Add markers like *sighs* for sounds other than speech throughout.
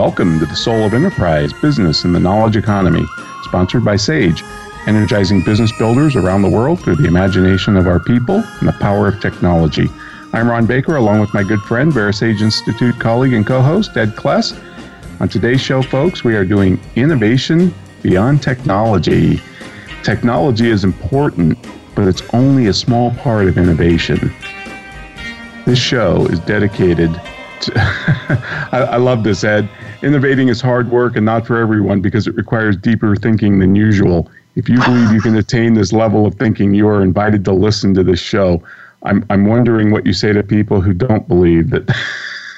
Welcome to the Soul of Enterprise Business and the Knowledge Economy, sponsored by SAGE, energizing business builders around the world through the imagination of our people and the power of technology. I'm Ron Baker, along with my good friend, VeraSage Institute colleague and co host, Ed Kless. On today's show, folks, we are doing innovation beyond technology. Technology is important, but it's only a small part of innovation. This show is dedicated to. *laughs* I, I love this, Ed. Innovating is hard work and not for everyone because it requires deeper thinking than usual. If you believe you can *sighs* attain this level of thinking, you are invited to listen to this show. I'm, I'm wondering what you say to people who don't believe that.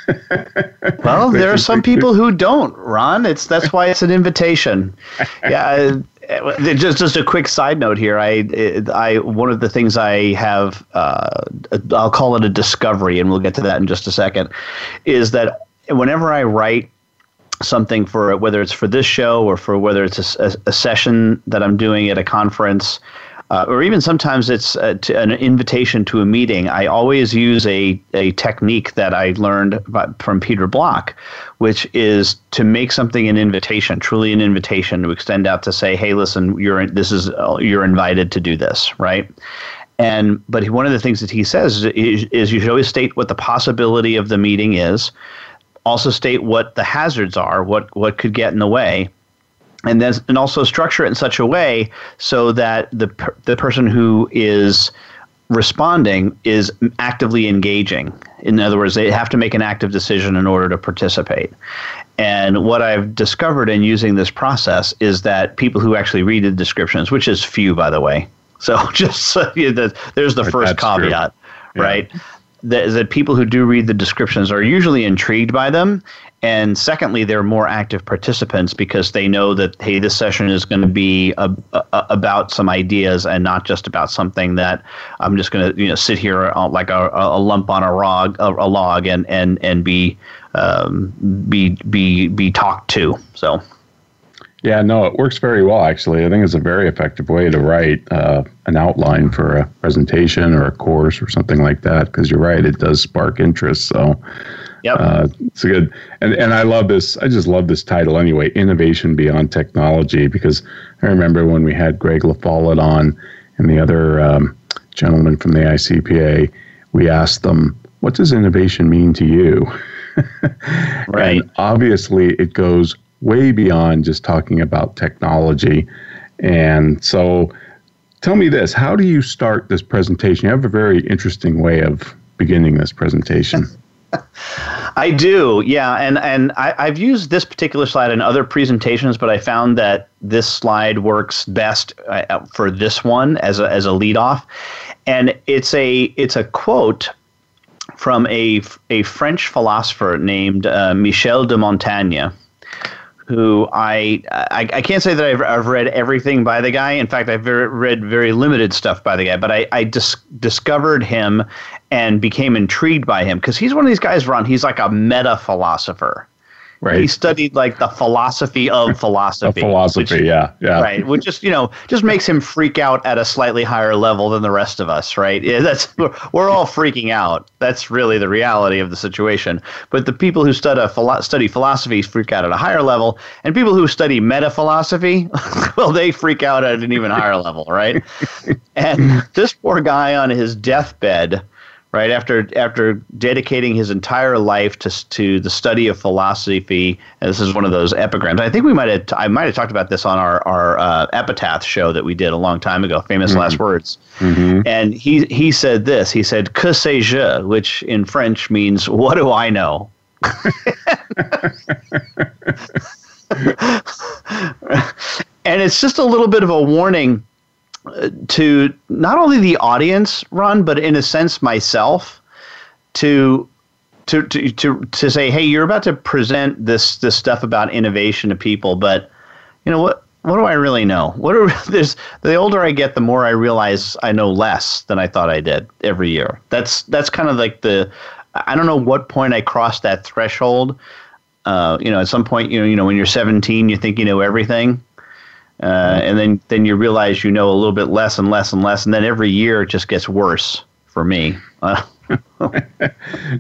*laughs* well, there are some people who don't, Ron. It's that's why it's an invitation. *laughs* Yeah, just just a quick side note here. I I one of the things I have uh, I'll call it a discovery, and we'll get to that in just a second, is that whenever I write something for whether it's for this show or for whether it's a, a, session that I'm doing at a conference, uh, or even sometimes it's a, an invitation to a meeting. I always use a, a technique that I learned from Peter Block, which is to make something an invitation, truly an invitation to extend out to say, "Hey, listen, you're this is you're invited to do this," right? And but one of the things that he says is, is you should always state what the possibility of the meeting is also state what the hazards are, what what could get in the way, and then and also structure it in such a way so that the the person who is responding is actively engaging. In other words, they have to make an active decision in order to participate. And what I've discovered in using this process is that people who actually read the descriptions, which is few, by the way, so *laughs* just so you, the, there's the first caveat, right? That, that people who do read the descriptions are usually intrigued by them. And secondly, they're more active participants because they know that, hey, this session is going to be a, a, about some ideas and not just about something that I'm just going to you know sit here uh, like a, a lump on a log, a, a log and, and, and be, um, be, be, be talked to. So. Yeah, no, it works very well, actually. I think it's a very effective way to write uh, an outline for a presentation or a course or something like that, because you're right, it does spark interest. So, yeah, Uh, it's a good, and, and I love this. I just love this title anyway, Innovation Beyond Technology, because I remember when we had Greg LaFollette on and the other um, gentleman from the ICPA, we asked them, what does innovation mean to you? *laughs* right. And obviously, it goes way beyond just talking about technology. And so tell me this how do you start this presentation? You have a very interesting way of beginning this presentation. *laughs* I do, yeah, and and I, have used this particular slide in other presentations, but I found that this slide works best uh, for this one as a as a lead off, and it's a it's a quote from a a French philosopher named uh, Michel de Montaigne, who I, I, I can't say that I've, I've read everything by the guy. In fact, I've very, read very limited stuff by the guy. But I, I dis- discovered him and became intrigued by him because he's one of these guys, Ron. He's like a meta philosopher. Right. He studied like the philosophy of philosophy. philosophy, which, yeah, yeah. Right, which just you know just makes him freak out at a slightly higher level than the rest of us, right? Yeah, that's we're, *laughs* we're all freaking out. That's really the reality of the situation. But the people who study study philosophy freak out at a higher level, and people who study meta philosophy, *laughs* well, they freak out at an even higher level, right? *laughs* and this poor guy on his deathbed right? After after dedicating his entire life to to the study of philosophy and this is one of those epigrams. I think we might have i might have talked about this on our our uh, epitaph show that we did a long time ago famous mm-hmm. last words. Mm-hmm. and he he said this. He said que sais je which in french means what do i know? *laughs* *laughs* And it's just a little bit of a warning to not only the audience Ron, but in a sense myself, to to, to to to say, hey, you're about to present this this stuff about innovation to people, but you know what? What do I really know? What are *laughs* this? The older I get, the more I realize I know less than I thought I did every year. That's that's kind of like the. I don't know what point I crossed that threshold. Uh, you know, at some point, you know, you know, when you're 17, you think you know everything, uh, and then then you realize you know a little bit less and less and less, and then every year it just gets worse for me. Uh, *laughs*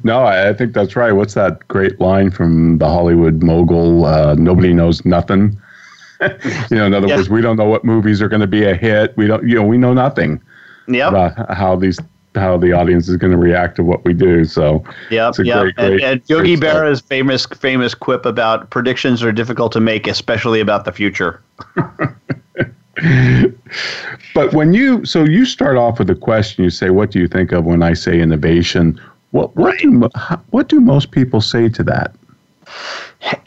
no, I think that's right. What's that great line from the Hollywood mogul? Uh, Nobody knows nothing. *laughs* you know, in other yes. words, we don't know what movies are going to be a hit. We don't, you know, we know nothing yep. about how these how the audience is going to react to what we do. So, yep, yep. Great, great, and, and Yogi Berra's famous famous quip about predictions are difficult to make, especially about the future. *laughs* but when you so you start off with a question, you say, "What do you think of when I say innovation?" What what do what do most people say to that?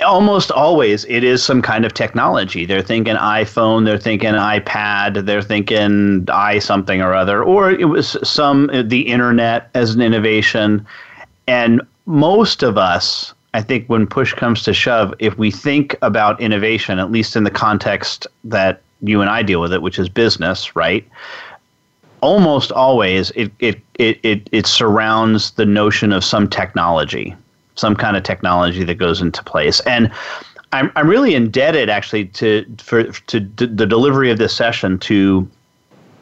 Almost always, it is some kind of technology. They're thinking iPhone, they're thinking iPad, they're thinking i something or other, or it was some uh, the internet as an innovation. And most of us, I think, when push comes to shove, if we think about innovation, at least in the context that you and I deal with it, which is business, right? Almost always, it it it it, it surrounds the notion of some technology some kind of technology that goes into place. And I'm, I'm really indebted actually to for to d- the delivery of this session to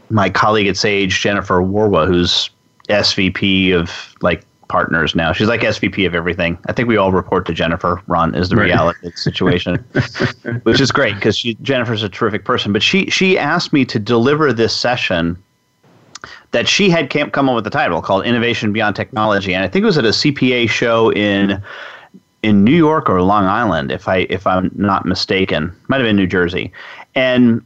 my colleague at Sage, Jennifer Warawa, who's SVP of like partners now. She's like SVP of everything. I think we all report to Jennifer. Ron is the right. reality of the situation, *laughs* which is great because Jennifer's a terrific person. But she she asked me to deliver this session that she had come up with the title called Innovation Beyond Technology, and I think it was at a CPA show in in New York or Long Island, if I if I'm not mistaken, might have been New Jersey, and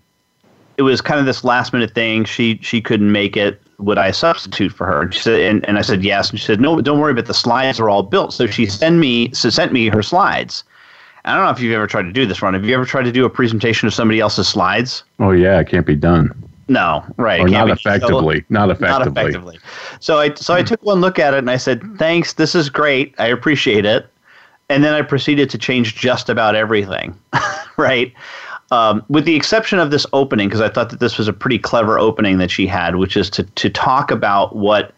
it was kind of this last minute thing. She she couldn't make it. Would I substitute for her? And she said, and, and I said yes. And she said, no, don't worry, but the slides are all built. So she sent me so sent me her slides. I don't know if you've ever tried to do this, Ron. Have you ever tried to do a presentation of somebody else's slides? Oh yeah, it can't be done. No, right. Or not effectively. not effectively. Not effectively. So I so I took one look at it and I said, "Thanks, this is great. I appreciate it." And then I proceeded to change just about everything, *laughs* right? Um, with the exception of this opening, because I thought that this was a pretty clever opening that she had, which is to to talk about what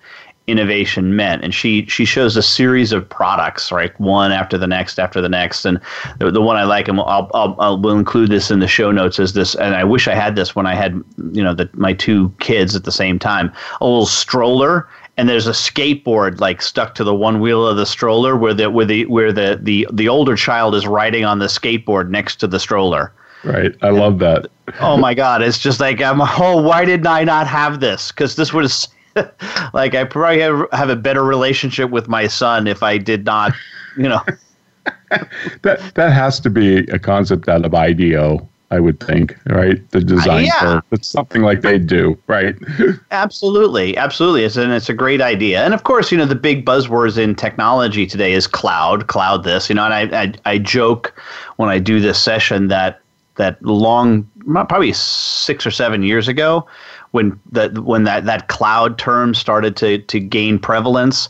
innovation meant. And she she shows a series of products, right, one after the next after the next. And the, the one I like, and I'll, I'll I'll will include this in the show notes, is this. And I wish I had this when I had you know the, my two kids at the same time. A little stroller. And there's a skateboard like stuck to the one wheel of the stroller, where the where the where the the, the older child is riding on the skateboard next to the stroller. Right. I love that. oh my God. It's just like, I'm, oh, why didn't I not have this? Because this would have *laughs* like I probably have, have a better relationship with my son if I did not, you know. *laughs* that that has to be a concept out of IDEO, I would think, right? The design uh, yeah. It's something like they do, right? *laughs* absolutely, absolutely. It's and it's a great idea. And of course, you know, the big buzzwords in technology today is cloud, cloud this. You know, and I I, I joke when I do this session that that long, probably six or seven years ago, when that when that, that cloud term started to to gain prevalence,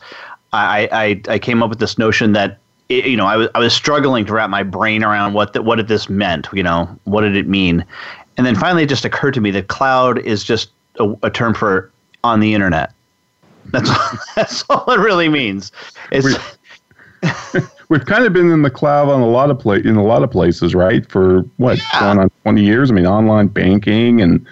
I, I, I came up with this notion that it, you know I was I was struggling to wrap my brain around what the, what did this meant you know what did it mean, and then finally it just occurred to me that cloud is just a, a term for on the internet. That's *laughs* that's all it really means. It's. We, *laughs* we've kind of been in the cloud on a lot of pla- in a lot of places, right? For what yeah. going on twenty years. I mean, online banking and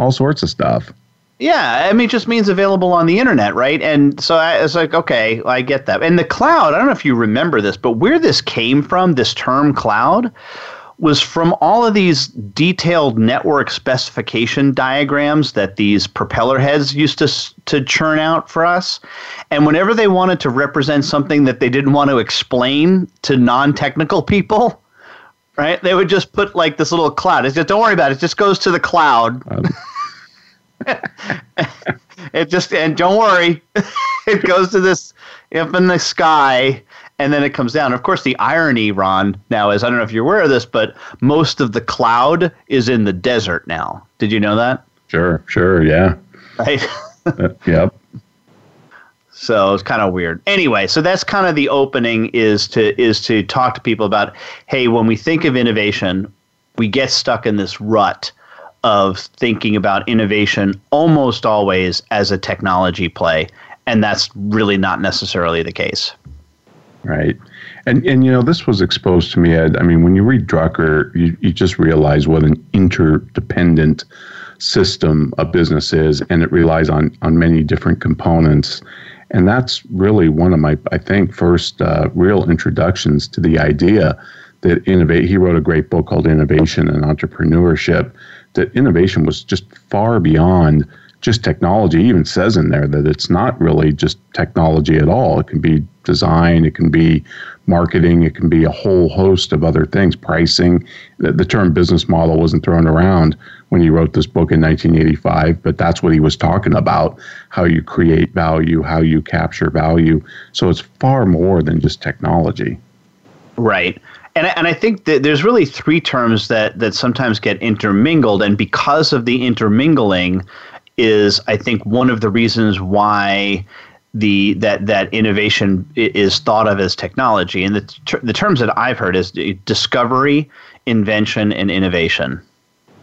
all sorts of stuff. Yeah, I mean, it just means available on the internet, right? And so I was like, okay, I get that. And the cloud, I don't know if you remember this, but where this came from, this term cloud, was from all of these detailed network specification diagrams that these propeller heads used to to churn out for us. And whenever they wanted to represent something that they didn't want to explain to non-technical people, right? They would just put like this little cloud. It's just don't worry about it. It just goes to the cloud. Um. *laughs* it just and don't worry, *laughs* it goes to this up in the sky and then it comes down. Of course, the irony, Ron, now is I don't know if you're aware of this, but most of the cloud is in the desert now. Did you know that? Sure, sure, yeah. Right. *laughs* uh, yep. So it's kind of weird. Anyway, so that's kind of the opening is to is to talk to people about, hey, when we think of innovation, we get stuck in this rut of thinking about innovation almost always as a technology play, and that's really not necessarily the case. Right. And and you know this was exposed to me. Ed. I mean, when you read Drucker, you, you just realize what an interdependent system a business is, and it relies on on many different components. And that's really one of my, I think, first uh, real introductions to the idea that innovate. He wrote a great book called Innovation and Entrepreneurship. That innovation was just far beyond just technology. He even says in there that it's not really just technology at all. It can be design, it can be marketing, it can be a whole host of other things, pricing. The, the term business model wasn't thrown around when he wrote this book in 1985, but that's what he was talking about how you create value, how you capture value. So it's far more than just technology. Right. And, and I think that there's really three terms that, that sometimes get intermingled. And because of the intermingling, is I think one of the reasons why the that that innovation is thought of as technology and the ter- the terms that I've heard is discovery, invention, and innovation,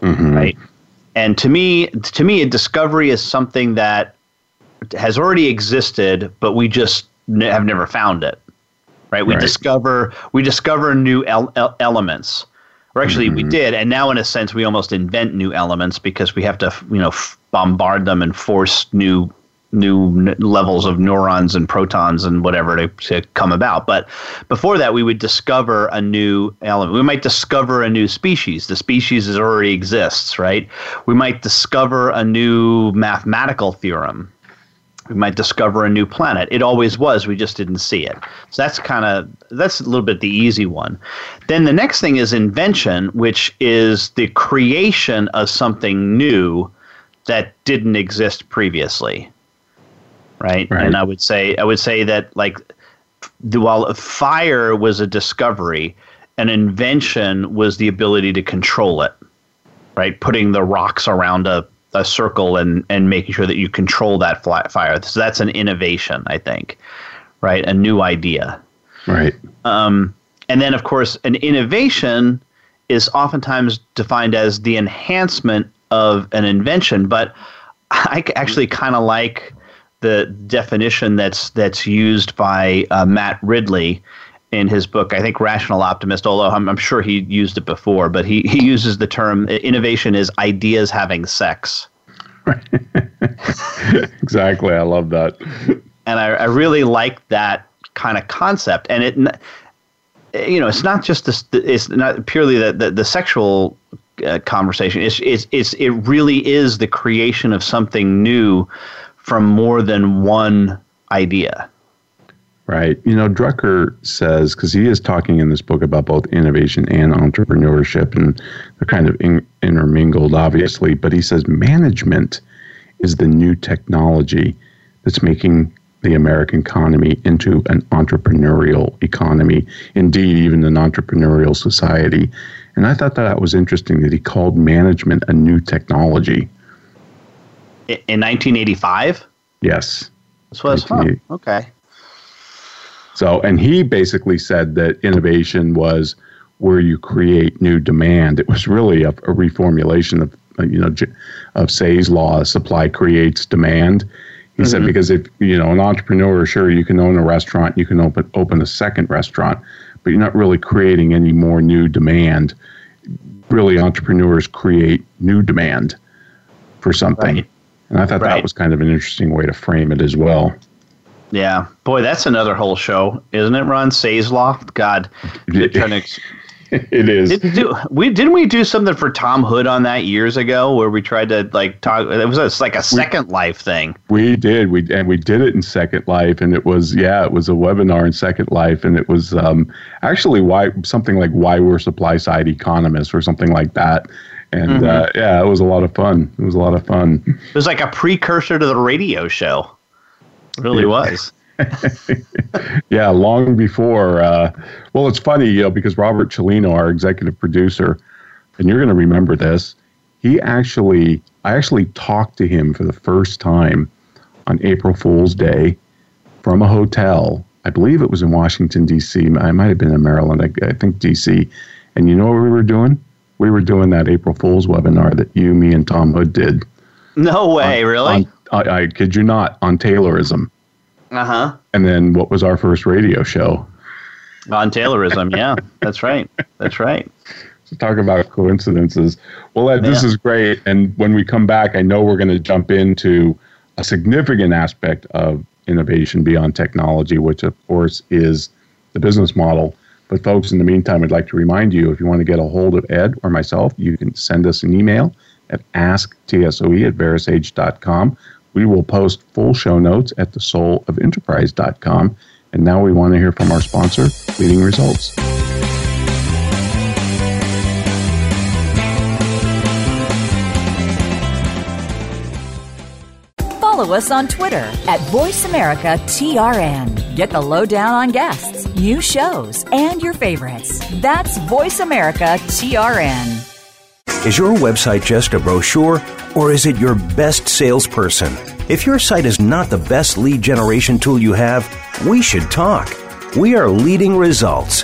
mm-hmm. right? And to me, to me, a discovery is something that has already existed, but we just have never found it, right? We right. discover we discover new el- el- elements, or actually mm-hmm. we did, and now in a sense we almost invent new elements because we have to you know f- bombard them and force new new levels of neutrons and protons and whatever to, to come about. But before that, we would discover a new element. We might discover a new species. The species already exists, right? We might discover a new mathematical theorem. We might discover a new planet. It always was. We just didn't see it. So that's kind of that's a little bit the easy one. Then the next thing is invention, which is the creation of something new that didn't exist previously right? right? And I would say I would say that like the, while fire was a discovery, an invention was the ability to control it, right? Putting the rocks around a, a circle and and making sure that you control that fire. So that's an innovation, I think, right? A new idea, right? Um, and then of course an innovation is oftentimes defined as the enhancement of an invention, but I actually kind of like the definition that's that's used by uh, Matt Ridley in his book. I think Rational Optimist, although I'm, I'm sure he used it before, but he, he uses the term innovation is ideas having sex. *laughs* exactly. I love that. And I, I really like that kind of concept. And it, you know, it's not just this, it's not purely the, the, the sexual uh, conversation. It's, it's, it's, it really is the creation of something new from more than one idea. Right. You know, Drucker says, because he is talking in this book about both innovation and entrepreneurship, and they're kind of in, intermingled, obviously, but he says management is the new technology that's making the American economy into an entrepreneurial economy, indeed, even an entrepreneurial society. And I thought that, that was interesting that he called management a new technology in 1985. Yes. This was huh, okay. So, and he basically said that innovation was where you create new demand. It was really a, a reformulation of uh, you know of Say's law: supply creates demand. He mm-hmm. said because if you know an entrepreneur, sure you can own a restaurant, you can open open a second restaurant, but you're not really creating any more new demand. Really, entrepreneurs create new demand for something. Right. And I thought right. that was kind of an interesting way to frame it as well. Yeah, boy, that's another whole show, isn't it, Ron? Say's Law. God, *laughs* it is. Did, do, we didn't we do something for Tom Hood on that years ago where we tried to like talk? It was a, like a Second we, Life thing. We did. We and we did it in Second Life, and it was yeah, it was a webinar in Second Life, and it was um, actually why something like why we're supply side economists or something like that and mm-hmm. uh, yeah, it was a lot of fun. It was a lot of fun. It was like a precursor to the radio show. It really yeah. was. *laughs* yeah, long before. Uh, well, it's funny, you know, because Robert Cellino, our executive producer, and you're going to remember this. He actually, I actually talked to him for the first time on April Fool's Day from a hotel. I believe it was in Washington, D.C. I might have been in Maryland, I, I think D.C. And you know what we were doing? We were doing that April Fool's webinar that you, me, and Tom Hood did. No way, on, really? On, I, I kid you not, on Taylorism. Uh huh. And then what was our first radio show? On Taylorism, yeah, that's right. That's right. So talk about coincidences. Well, Ed, this is great. And when we come back, I know we're going to jump into a significant aspect of innovation beyond technology, which of course is the business model. But folks, in the meantime, I'd like to remind you if you want to get a hold of Ed or myself, you can send us an email at asktsoe at verasage.com. We will post full show notes at thesoulofenterprise.com. And now we want to hear from our sponsor, Leading Results. Follow us on Twitter at VoiceAmericaTRN. Get the lowdown on guests, new shows, and your favorites. That's VoiceAmericaTRN. Is your website just a brochure, or is it your best salesperson? If your site is not the best lead generation tool you have, we should talk. We are leading results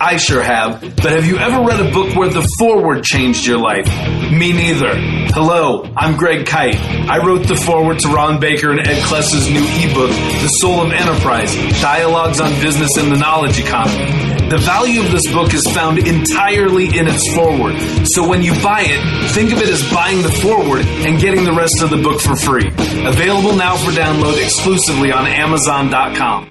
I sure have. But have you ever read a book where the foreword changed your life? Me neither. Hello, I'm Greg Kyte. I wrote the foreword to Ron Baker and Ed Kless's new ebook, The Soul of Enterprise Dialogues on Business and the Knowledge Economy. The value of this book is found entirely in its foreword. So when you buy it, think of it as buying the foreword and getting the rest of the book for free. Available now for download exclusively on Amazon.com.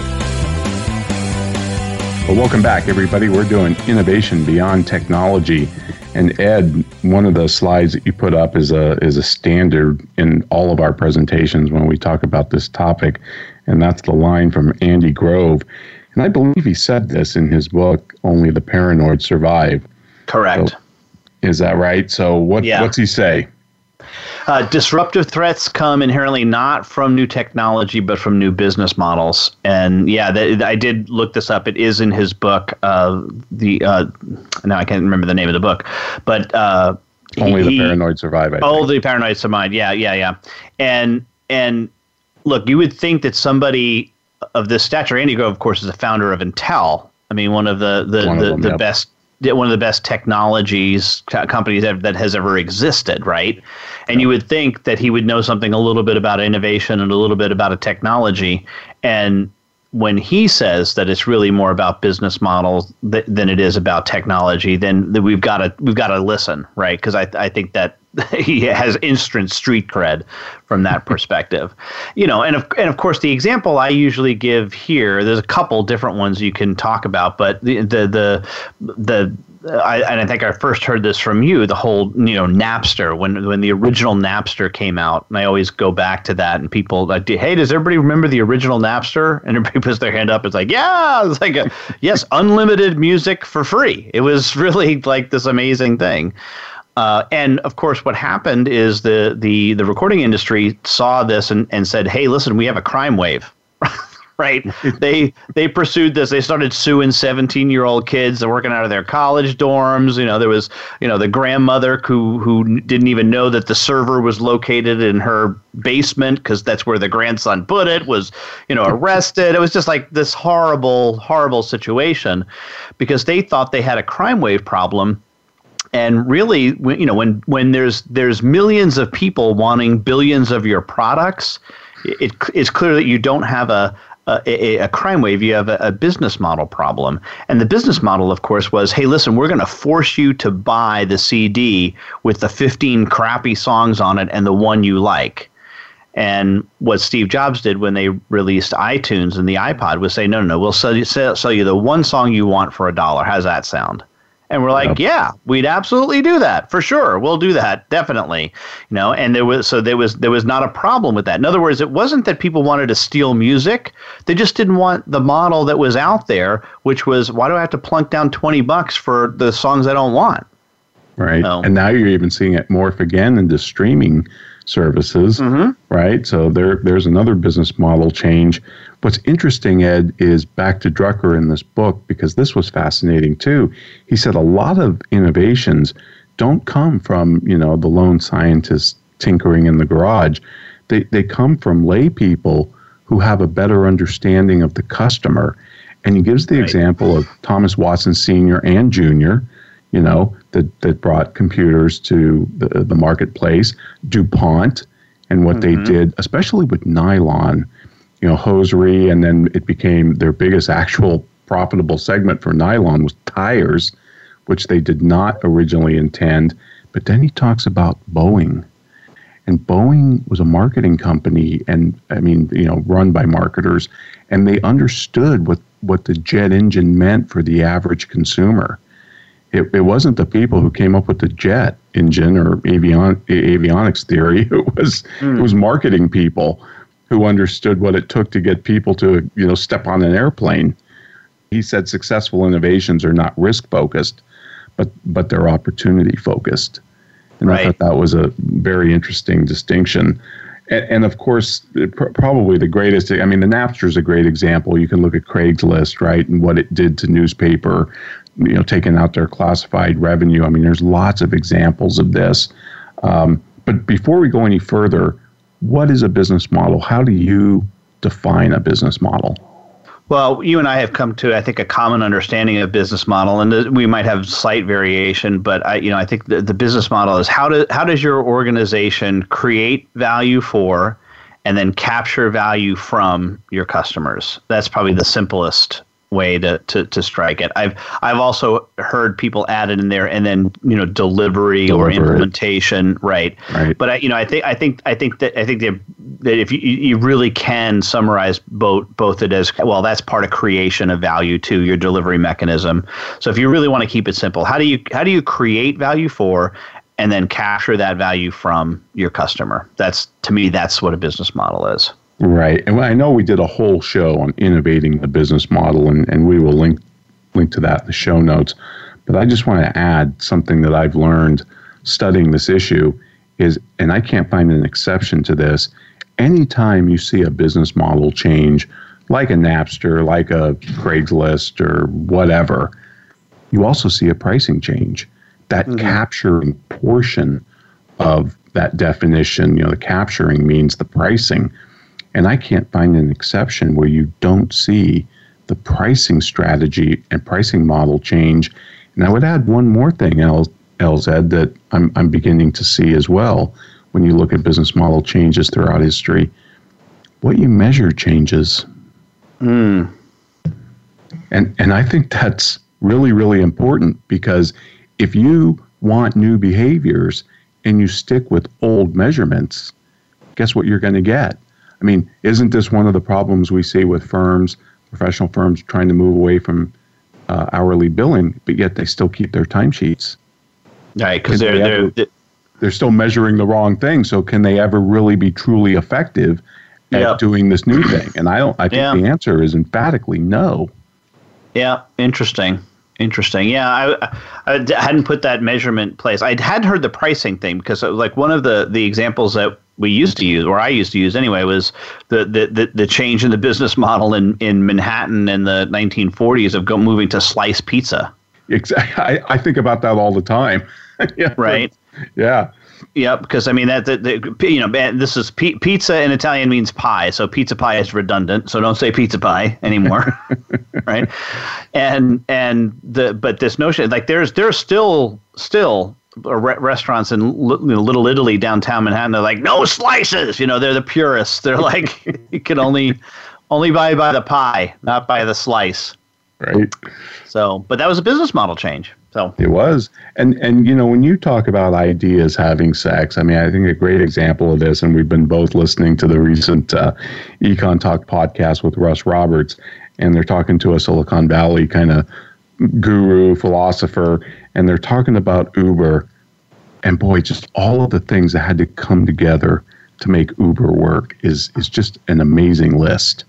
Well, welcome back, everybody. We're doing innovation beyond technology. And Ed, one of the slides that you put up is a is a standard in all of our presentations when we talk about this topic, and that's the line from Andy Grove. And I believe he said this in his book, "Only the Paranoid Survive." Correct. So, is that right? So what yeah. what's he say? Uh, disruptive threats come inherently not from new technology, but from new business models. And yeah, that, I did look this up. It is in his book. Uh, the uh, now I can't remember the name of the book, but uh, only he, the paranoid survive. I oh, the paranoid survive. Yeah, yeah, yeah. And and look, you would think that somebody of this stature, Andy Grove, of course, is the founder of Intel. I mean, one of the the the, them, the yep. best one of the best technologies companies that has ever existed, right? And you would think that he would know something a little bit about innovation and a little bit about a technology. And when he says that it's really more about business models th- than it is about technology, then we've got to we've got to listen, right? Because I I think that *laughs* he has instant street cred from that *laughs* perspective, you know. And of and of course, the example I usually give here, there's a couple different ones you can talk about, but the the the the I, and I think I first heard this from you. The whole, you know, Napster when when the original Napster came out, and I always go back to that. And people like, hey, does everybody remember the original Napster? And everybody *laughs* puts their hand up. It's like, yeah, it's like, a, yes, *laughs* unlimited music for free. It was really like this amazing thing. Uh, and of course, what happened is the the the recording industry saw this and, and said, "Hey, listen, we have a crime wave." Right? they they pursued this. They started suing 17 year old kids that working out of their college dorms. You know, there was you know the grandmother who who didn't even know that the server was located in her basement because that's where the grandson put it. Was you know arrested. It was just like this horrible horrible situation because they thought they had a crime wave problem and really you know when when there's there's millions of people wanting billions of your products it, it's clear that you don't have a Uh, a, a, crime wave, you have a, a, business model problem. And the business model, of course, was hey, listen, we're going to force you to buy the CD with the 15 crappy songs on it and the one you like. And what Steve Jobs did when they released iTunes and the iPod was say, no, no, no, we'll sell you, sell, sell you the one song you want for a dollar. How's that sound? And we're like, yep. yeah, we'd absolutely do that for sure. We'll do that definitely. You know, and there was so there was there was not a problem with that. In other words, it wasn't that people wanted to steal music; they just didn't want the model that was out there, which was why do I have to plunk down twenty bucks for the songs I don't want? Right, and now you're even seeing it morph again into streaming services, mm-hmm. right? So there, there's another business model change. What's interesting, Ed, is back to Drucker in this book because this was fascinating too. He said a lot of innovations don't come from you know the lone scientist tinkering in the garage. They they come from lay people who have a better understanding of the customer. And he gives the right. example of Thomas Watson Sr. and Jr you know, that, that brought computers to the, the marketplace, DuPont, and what mm-hmm. they did, especially with nylon, you know, hosiery, and then it became their biggest actual profitable segment for nylon was tires, which they did not originally intend. But then he talks about Boeing. And Boeing was a marketing company, and I mean, you know, run by marketers, and they understood what, what the jet engine meant for the average consumer it, it wasn't the people who came up with the jet engine or avion, avionics theory. *laughs* It was mm. it was marketing people who understood what it took to get people to you know step on an airplane. He said successful innovations are not risk focused, but but they're opportunity focused. And right. I thought that was a very interesting distinction. And, and of course, pr- probably the greatest. I mean, the Napster is a great example. You can look at Craigslist, right, and what it did to newspaper you know taking out their classified revenue. I mean, there's lots of examples of this. Um, but before we go any further, what is a business model? How do you define a business model? Well, you and I have come to, I think, a common understanding of business model, and we might have slight variation, but I, you know, I think the, the business model is how do how does your organization create value for, and then capture value from your customers? That's probably the simplest way to, to, to strike it. I've I've also heard people add it in there and then you know delivery Deliver or implementation, right? Right. But I, you know I think I think I think that I think that, that if you you really can summarize both both it as well, that's part of creation of value to your delivery mechanism. So if you really want to keep it simple, how do you how do you create value for and then capture that value from your customer? That's to me that's what a business model is. Right. And I know we did a whole show on innovating the business model, and, and we will link link to that in the show notes. But I just want to add something that I've learned studying this issue is, and I can't find an exception to this, anytime you see a business model change, like a Napster, like a Craigslist, or whatever, you also see a pricing change. That mm-hmm. capturing portion of that definition, you know, the capturing means the pricing and I can't find an exception where you don't see the pricing strategy and pricing model change. And I would add one more thing, LZ, that I'm, I'm beginning to see as well when you look at business model changes throughout history. What you measure changes. Mm. And, and I think that's really, really important because if you want new behaviors and you stick with old measurements, guess what you're going to get? I mean, isn't this one of the problems we see with firms, professional firms trying to move away from uh, hourly billing, but yet they still keep their timesheets? Right, because they're, they they're, they're still measuring the wrong thing. So can they ever really be truly effective at yep. doing this new thing? And I don't. I think yeah. the answer is emphatically no. Yeah, interesting. Interesting. Yeah, I, I hadn't put that measurement place. I had heard the pricing thing because, like, one of the the examples that we used to use, or I used to use anyway, was the the, the, the change in the business model in, in Manhattan in the 1940s of go, moving to slice pizza. Exactly. *laughs* I, I think about that all the time. *laughs* yeah. Right. Yeah. Yeah, because I mean that the, the, you know man, this is p- pizza in Italian means pie, so pizza pie is redundant. So don't say pizza pie anymore, *laughs* right? And and the but this notion like there's there's still still restaurants in you know, Little Italy downtown Manhattan. They're like no slices. You know they're the purists. They're *laughs* like you can only only buy by the pie, not by the slice. Right. So, but that was a business model change. So it was, and and you know when you talk about ideas having sex, I mean I think a great example of this, and we've been both listening to the recent uh, Econ Talk podcast with Russ Roberts, and they're talking to a Silicon Valley kind of guru philosopher, and they're talking about Uber, and boy, just all of the things that had to come together to make Uber work is is just an amazing list.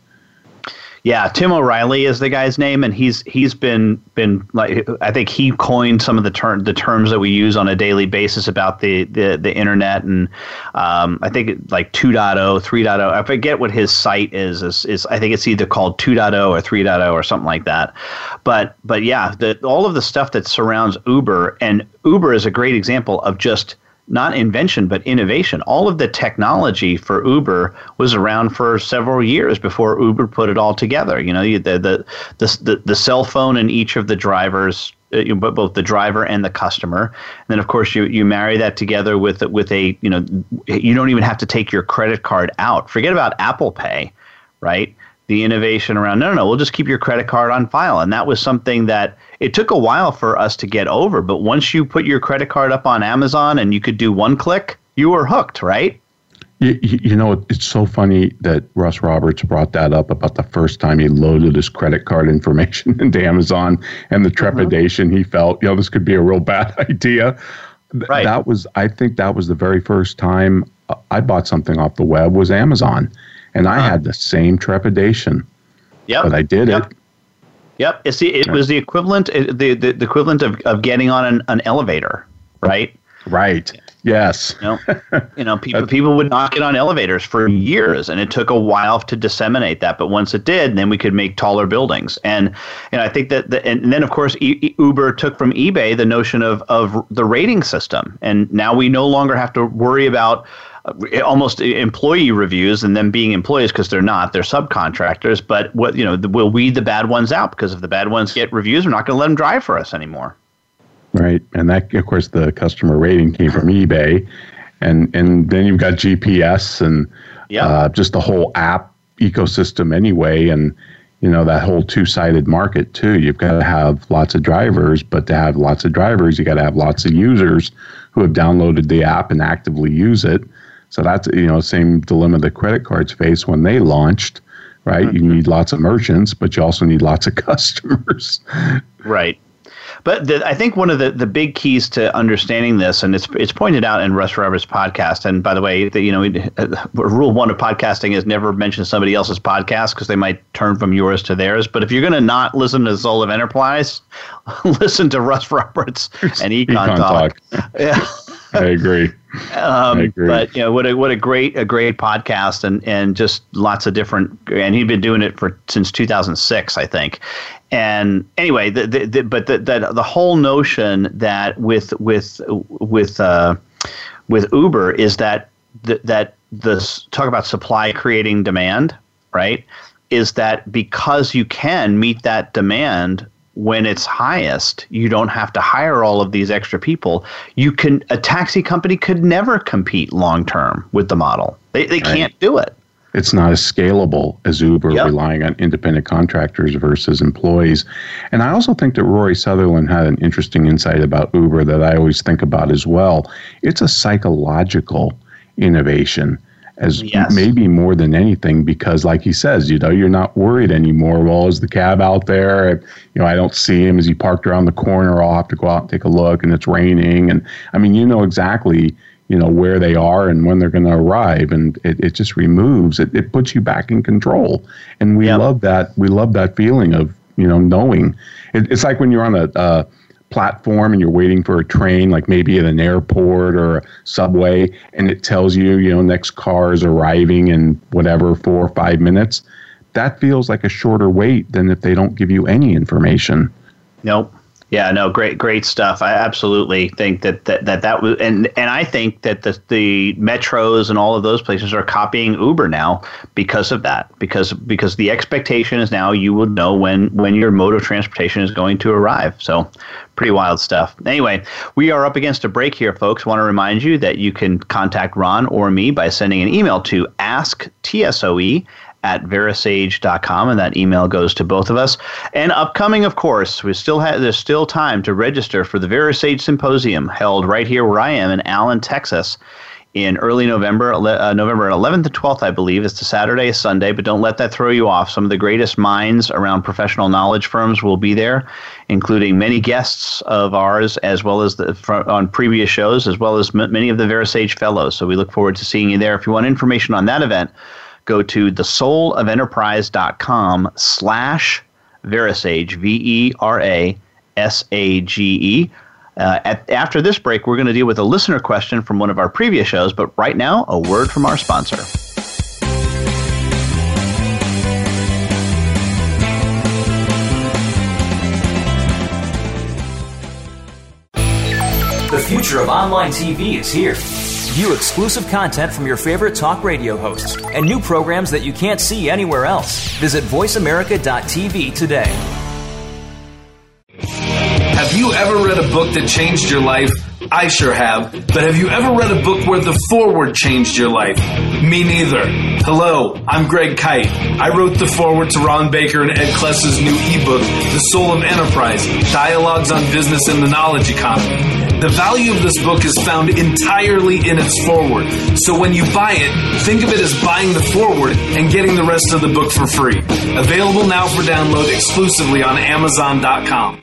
Yeah, Tim O'Reilly is the guy's name, and he's he's been been like I think he coined some of the term the terms that we use on a daily basis about the the, the internet, and um, I think like 2.0, 3.0. I forget what his site is, is. Is I think it's either called 2.0 or 3.0 or something like that. But but yeah, the, all of the stuff that surrounds Uber and Uber is a great example of just not invention but innovation. All of the technology for Uber was around for several years before Uber put it all together. You know, the the the the, the cell phone in each of the drivers. Uh, both the driver and the customer, and then of course you, you marry that together with with a you know you don't even have to take your credit card out. Forget about Apple Pay, right? the innovation around no, no, no, we'll just keep your credit card on file. And that was something that it took a while for us to get over. But once you put your credit card up on Amazon and you could do one click, you were hooked, right? You, you know, it's so funny that Russ Roberts brought that up about the first time he loaded his credit card information *laughs* into Amazon and the mm-hmm. trepidation he felt. You know, this could be a real bad *laughs* idea. Right. That was, I think, that was the very first time I bought something off the web was Amazon and I had the same trepidation. Yeah, but I did yep. it. Yep, it's the, it was the equivalent the, the, the equivalent of, of getting on an, an elevator, right? Right. Yes. You know, *laughs* you know people people would not get on elevators for years, and it took a while to disseminate that. But once it did, then we could make taller buildings. And and I think that the, and then of course e- Uber took from eBay the notion of of the rating system, and now we no longer have to worry about uh, almost employee reviews and them being employees because they're not they're subcontractors. But what you know we'll weed the bad ones out because if the bad ones get reviews we're not going to let them drive for us anymore. Right and that of course the customer rating came from ebay and and then you've got gps and yeah. uh, just the whole app ecosystem anyway and you know that whole two-sided market too. You've got to have lots of drivers but to have lots of drivers you got to have lots of users who have downloaded the app and actively use it so that's you know same dilemma that credit cards face when they launched, right? Mm-hmm. You need lots of merchants, but you also need lots of *laughs* customers. Right. But the, I think one of the, the big keys to understanding this, and it's it's pointed out in Russ Roberts' podcast. And by the way, the, you know, uh, rule one of podcasting is never mention somebody else's podcast because they might turn from yours to theirs. But if you're going to not listen to Soul of Enterprise, *laughs* listen to Russ Roberts and Econ, Econ Talk. Talk. yeah. *laughs* I agree. Um, I agree. But you know, what a what a great a great podcast, and and just lots of different. And he'd been doing it for since 2006, I think. And anyway, the, the, the but the, the the whole notion that with with with uh, with Uber is that the, that the talk about supply creating demand, right? Is that because you can meet that demand when it's highest, you don't have to hire all of these extra people. You can a taxi company could never compete long term with the model. They they right. can't do it. It's not as scalable as Uber yep. relying on independent contractors versus employees. And I also think that Rory Sutherland had an interesting insight about Uber that I always think about as well. It's a psychological innovation as yes. maybe more than anything because like he says you know you're not worried anymore. Well is the cab out there? You know i don't see him. Is he parked around the corner? I'll have to go out and take a look. And it's raining. And i mean you know exactly you know where they are and when they're going to arrive. And it, it just removes it, it puts you back in control. And we yep. love that we love that feeling of you know knowing. It, it's like when you're on a uh, platform and you're waiting for a train, like maybe at an airport or a subway, and it tells you, you know, next car is arriving in whatever, four or five minutes, that feels like a shorter wait than if they don't give you any information. Nope. Yeah, no, great, great stuff. I absolutely think that that that, that was, and and I think that the the metros and all of those places are copying Uber now because of that. Because because the expectation is now you will know when when your mode of transportation is going to arrive. So, pretty wild stuff. Anyway, we are up against a break here, folks. Want to remind you that you can contact Ron or me by sending an email to asktsoe at verasage.com, and that email goes to both of us. And upcoming, of course, we still have there's still time to register for the Verasage Symposium held right here where I am in Allen, Texas in early November, uh, November 11th to 12th, I believe. It's a Saturday, Sunday, but don't let that throw you off. Some of the greatest minds around professional knowledge firms will be there, including many guests of ours, as well as the, on previous shows, as well as m- many of the Verasage fellows. So we look forward to seeing you there. If you want information on that event, go to thesoulofenterprise.com slash verasage, V-E-R-A-S-A-G-E. Uh, at, after this break, we're going to deal with a listener question from one of our previous shows, but right now, a word from our sponsor. The future of online TV is here. View exclusive content from your favorite talk radio hosts and new programs that you can't see anywhere else. Visit VoiceAmerica.tv today. Have you ever read a book that changed your life? I sure have. But have you ever read a book where the foreword changed your life? Me neither. Hello, I'm Greg Kyte. I wrote the foreword to Ron Baker and Ed Kless's new ebook, The Soul of Enterprise Dialogues on Business and the Knowledge Economy. The value of this book is found entirely in its foreword. So when you buy it, think of it as buying the foreword and getting the rest of the book for free. Available now for download exclusively on Amazon.com.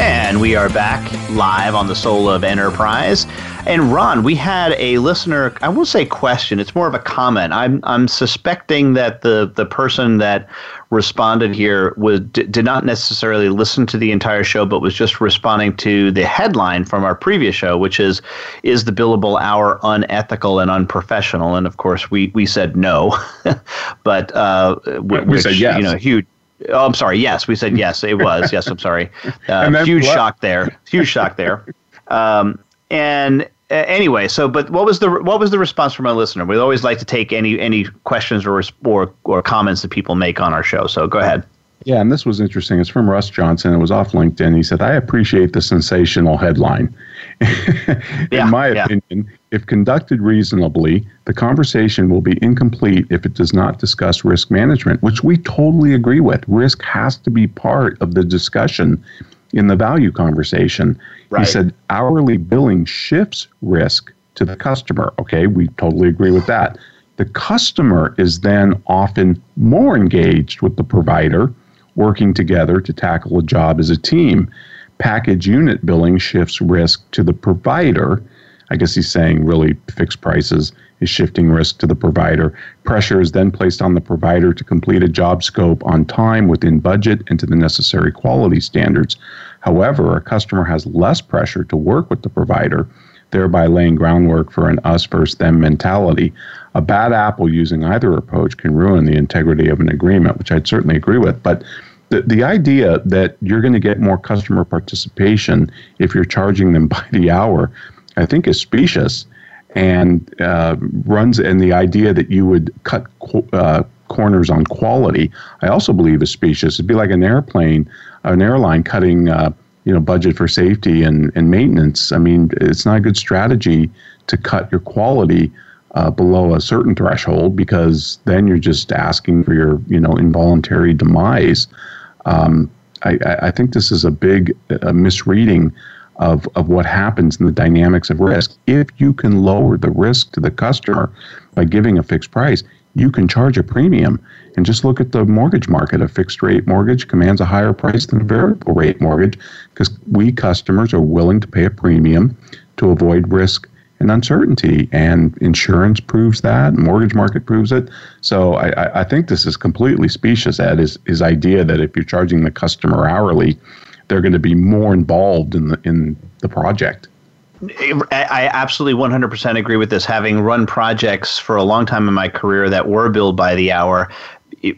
And we are back live on the Soul of Enterprise. And Ron, we had a listener, I won't say question, it's more of a comment. I'm I'm suspecting that the the person that responded here was did not necessarily listen to the entire show but was just responding to the headline from our previous show which is is the billable hour unethical and unprofessional and of course we we said no *laughs* but uh, we said yes. you know huge Oh, I'm sorry. Yes, we said yes. It was. yes, I'm sorry. *laughs* Uh, huge what? shock there. Huge shock there. Um, and uh, anyway, so but what was the what was the response from our listener? We always like to take any any questions or or or comments that people make on our show. So go ahead. Yeah, and this was interesting. It's from Russ Johnson. It was off LinkedIn. He said, "I appreciate the sensational headline. *laughs* In yeah, my yeah. opinion, if conducted reasonably, the conversation will be incomplete if it does not discuss risk management, which we totally agree with. Risk has to be part of the discussion in the value conversation. Right. He said hourly billing shifts risk to the customer. Okay, we totally agree with that. The customer is then often more engaged with the provider, working together to tackle a job as a team. Package unit billing shifts risk to the provider I guess he's saying really fixed prices is shifting risk to the provider. Pressure is then placed on the provider to complete a job scope on time, within budget, and to the necessary quality standards. However, a customer has less pressure to work with the provider, thereby laying groundwork for an us versus them mentality. A bad apple using either approach can ruin the integrity of an agreement, which I'd certainly agree with. But the, the idea that you're going to get more customer participation if you're charging them *laughs* by the hour I think is specious. and uh, runs and the idea that you would cut uh, corners on quality, I also believe is specious. It'd be like an airplane, an airline cutting, uh, you know, budget for safety and, and maintenance. I mean, it's not a good strategy to cut your quality uh, below a certain threshold because then you're just asking for your, you know, involuntary demise. Um, I, I, think this is a big uh, misreading of, of what happens in the dynamics of risk. If you can lower the risk to the customer by giving a fixed price, you can charge a premium. And just look at the mortgage market. A fixed rate mortgage commands a higher price than a variable rate mortgage because we customers are willing to pay a premium to avoid risk and uncertainty. And insurance proves that, mortgage market proves it. So I, I think this is completely specious, Ed, his, his idea that if you're charging the customer hourly, they're going to be more involved in the in the project. I absolutely 100% agree with this. Having run projects for a long time in my career that were billed by the hour,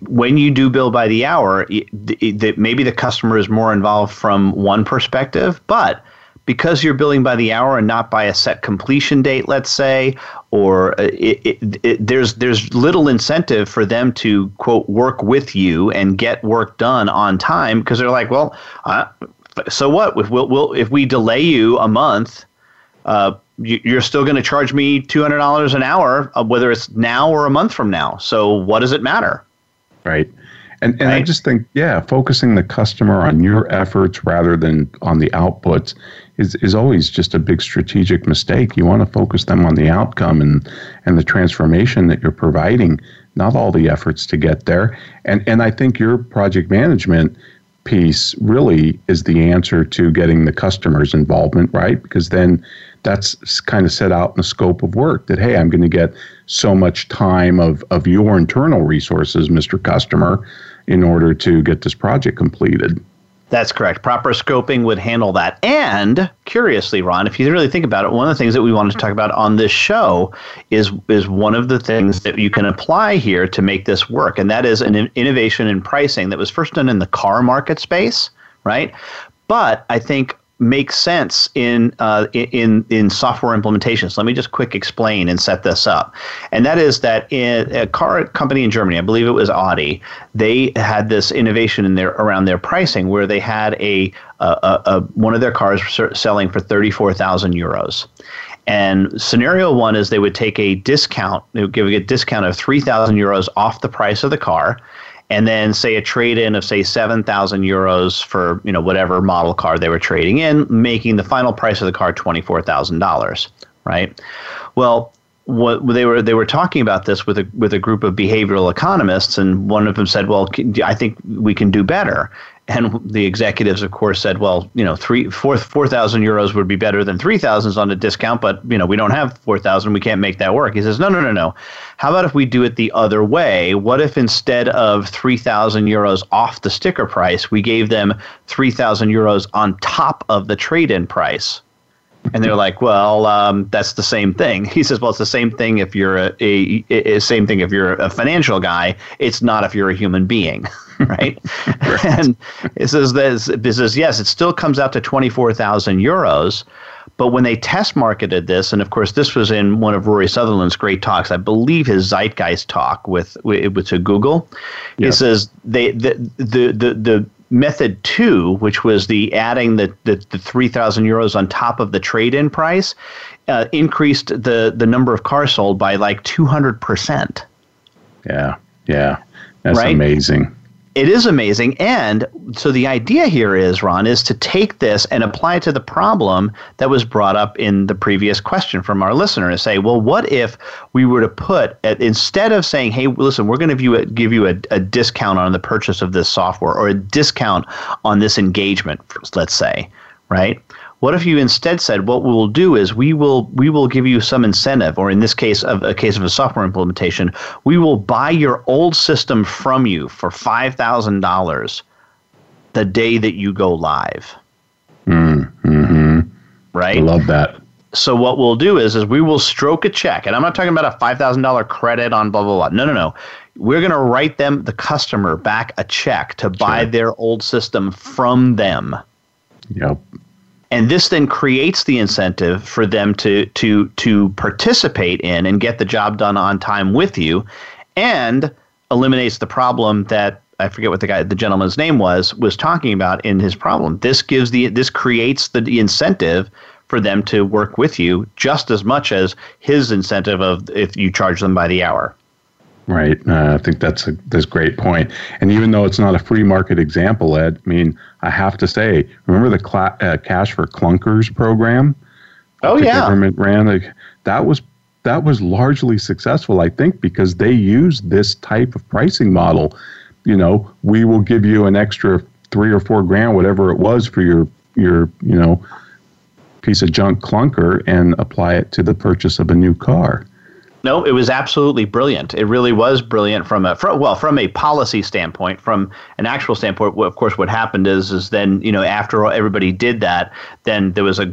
when you do bill by the hour, maybe the customer is more involved from one perspective, but because you're billing by the hour and not by a set completion date, let's say, or uh, it, it, it, there's there's little incentive for them to quote work with you and get work done on time because they're like, well, uh, so what if we'll, we'll if we delay you a month uh, you're still going to charge me $200 an hour, uh, whether it's now or a month from now. So what does it matter? Right. And, and right? I just think, yeah, focusing the customer on your efforts rather than on the outputs is, is always just a big strategic mistake. You want to focus them on the outcome and, and the transformation that you're providing, not all the efforts to get there. And, and I think your project management piece really is the answer to getting the customer's involvement, right? Because then that's kind of set out in the scope of work that hey i'm going to get so much time of, of your internal resources mr customer in order to get this project completed that's correct. Proper scoping would handle that. And curiously, Ron, if you really think about it, one of the things that we wanted to talk about on this show is is one of the things that you can apply here to make this work, and that is an innovation in pricing that was first done in the car market space, right? But I think makes sense in uh, in in software implementations. Let me just quick explain and set this up. And that is that in a car company in Germany, I believe it was Audi, they had this innovation in their around their pricing where they had a, a, a one of their cars selling for thirty four thousand euros. And scenario one is they would take a discount, they would give a discount of 3,000 euros off the price of the car and then say a trade in of say 7000 euros for you know whatever model car they were trading in making the final price of the car $24000 right? Well what they were they were talking about this with a with a group of behavioral economists and one of them said well i think we can do better and the executives, of course, said, "Well, you know, three, four, four thousand euros would be better than three thousands on a discount, but you know, we don't have four thousand. We can't make that work." He says, "No, no, no, no. How about if we do it the other way? What if instead of three thousand euros off the sticker price, we gave them three thousand euros on top of the trade-in price?" And they're like, well, um, that's the same thing. He says, well, it's the same thing if you're a, a, a, same thing if you're a financial guy. It's not if you're a human being, *laughs* right? right. And it says this. It says yes, it still comes out to twenty four thousand euros. But when they test marketed this, and of course this was in one of Rory Sutherland's great talks, I believe his Zeitgeist talk with with to Google, yes. he says they the the the, the method two, which was the adding the, the, the 3,000 euros on top of the trade in price, uh, increased the, the number of cars sold by like 200%. Yeah, yeah. That's right? amazing it is amazing. And so the idea here is, Ron, is to take this and apply it to the problem that was brought up in the previous question from our listener and say, well, what if we were to put, instead of saying, hey, listen, we're going to give you a, a discount on the purchase of this software or a discount on this engagement, let's say, right? What if you instead said, what we will do is we will we will give you some incentive, or in this case of a case of a software implementation, we will buy your old system from you for five thousand dollars the day that you go live. Mm, hmm Right. I love that. So what we'll do is is we will stroke a check, and I'm not talking about a five thousand dollar credit on blah blah blah. No, no, no. We're going to write them the customer back a check to buy sure. their old system from them. Yep and this then creates the incentive for them to to to participate in and get the job done on time with you, and eliminates the problem that I forget what the guy, the gentleman's name was, was talking about in his problem. This gives the this creates the the incentive for them to work with you just as much as his incentive of if you charge them by the hour. Right. Uh, I think that's a that's a great point. And even though it's not a free market example, Ed, I mean, I have to say, remember the cl- uh, Cash for Clunkers program? Oh the yeah, government ran like, that was that was largely successful, I think, because they used this type of pricing model. You know, we will give you an extra three or four grand, whatever it was, for your your you know piece of junk clunker, and apply it to the purchase of a new car. No, it was absolutely brilliant. It really was brilliant from a from, well from a policy standpoint. From an actual standpoint, of course, what happened is is then you know after everybody did that, then there was a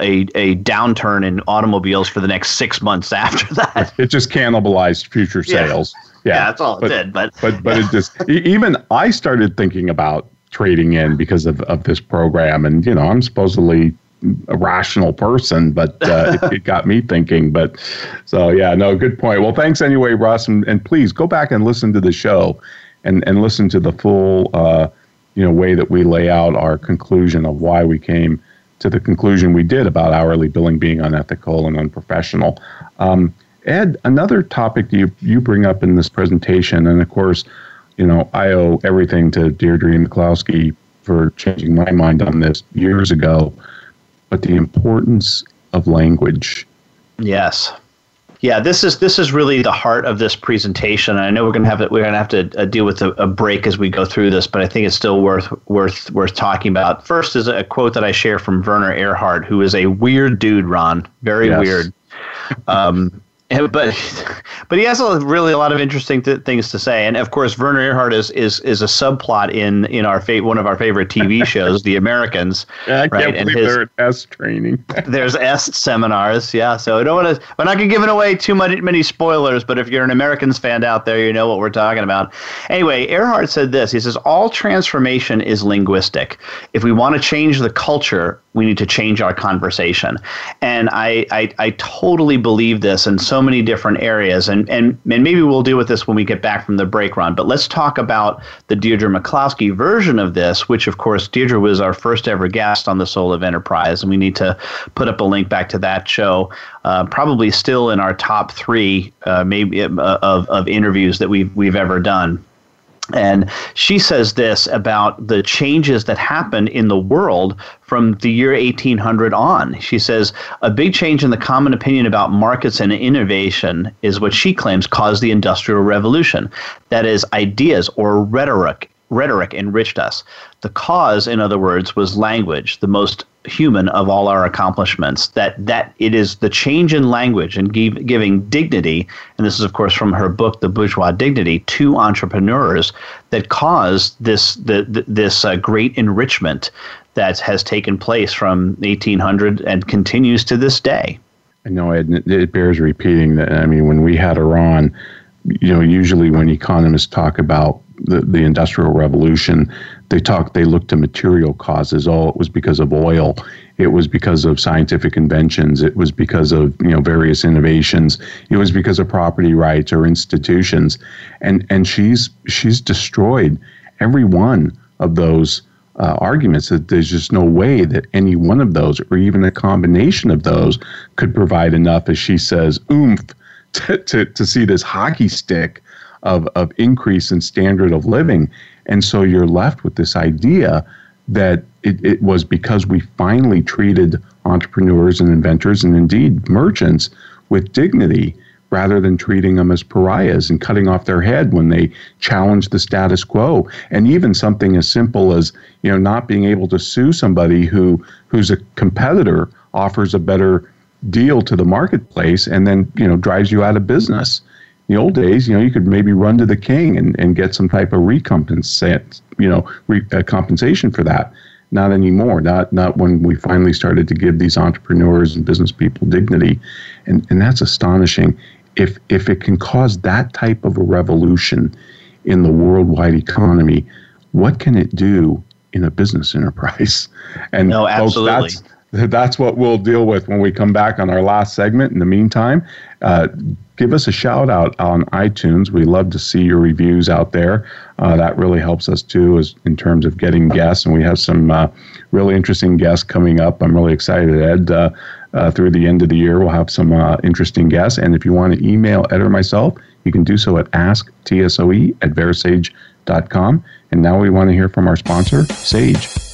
a, a downturn in automobiles for the next six months *laughs* after that. It just cannibalized future sales. Yeah, yeah, yeah that's all but, it did. But but but it just even I started thinking about trading in because of, of this program, and you know I'm supposedly a rational person, but uh, it, it, got me thinking. But so yeah, no, good point. Well, thanks anyway, Russ, and, and please go back and listen to the show, and and listen to the full uh, you know way that we lay out our conclusion of why we came to the conclusion we did about hourly billing being unethical and unprofessional. Um, Ed, another topic you you bring up in this presentation, and of course, you know I owe everything to Deirdre McCloskey for changing my mind on this years ago but the importance of language. Yes. Yeah, this is this is really the heart of this presentation. I know we're gonna have to, we're gonna have to uh, deal with a, a, break as we go through this, but I think it's still worth worth worth talking about. First is a quote that I share from Werner Erhard, who is a weird dude, Ron, very yes. weird. Um, but but he has a, really a lot of interesting th- things to say, and of course Werner Erhard is is is a subplot in in our fa- one of our favorite TV *laughs* shows, The Americans. Yeah, I right? can't believe his, they're S training. *laughs* there's S seminars, yeah. So I don't want to. We're not gonna giving away too many many spoilers, but if you're an Americans fan out there, you know what we're talking about. Anyway, Erhard said this. He says all transformation is linguistic. If we want to change the culture, we need to change our conversation, and I I, I totally believe this, and so many different areas. And, and, and maybe we'll deal with this when we get back from the break Ron. But let's talk about the Deirdre McCloskey version of this, which, of course, Deirdre was our first ever guest on the Soul of Enterprise. And we need to put up a link back to that show. Uh, probably still in our top three, uh, maybe uh, of, of interviews that we've, we've ever done. And she says this about the changes that happened in the world from the year 1800 on. She says a big change in the common opinion about markets and innovation is what she claims caused the Industrial Revolution. That is, ideas or rhetoric rhetoric enriched us. The cause, in other words, was language, the most human of all our accomplishments. That that it is the change in language and give, giving dignity, and this is of course from her book, The Bourgeois Dignity, to entrepreneurs that caused this the, the this uh, great enrichment that has taken place from 1800 and continues to this day. I know it, it bears repeating that. I mean, when we had Iran, you know, usually when economists talk about the, the industrial revolution, they talk they look to material causes. Oh, it was because of oil. It was because of scientific inventions. It was because of you know various innovations. It was because of property rights or institutions, and and she's she's destroyed every one of those uh, arguments that there's just no way that any one of those or even a combination of those could provide enough, as she says, oomph *laughs* to, to, to see this hockey stick of, of increase in standard of living. And so you're left with this idea that it, it was because we finally treated entrepreneurs and inventors and indeed merchants with dignity rather than treating them as pariahs and cutting off their head when they challenge the status quo and even something as simple as you know not being able to sue somebody who who's a competitor offers a better deal to the marketplace and then you know drives you out of business in the old days, you know, you could maybe run to the king and, and get some type of recompense, you know, re, uh, compensation for that. Not anymore. Not not when we finally started to give these entrepreneurs and business people dignity, and and that's astonishing. If if it can cause that type of a revolution in the worldwide economy, what can it do in a business enterprise? *laughs* And no, absolutely. Folks, that's *laughs* that's what we'll deal with when we come back on our last segment. In the meantime, uh, give us a shout out on iTunes. We love to see your reviews out there. Uh, that really helps us too, as in terms of getting guests. And we have some uh, really interesting guests coming up. I'm really excited, Ed. Uh, uh, through the end of the year, we'll have some uh, interesting guests. And if you want to email Ed or myself, you can do so at asktsoe at verasage.com. And now we want to hear from our sponsor, Sage.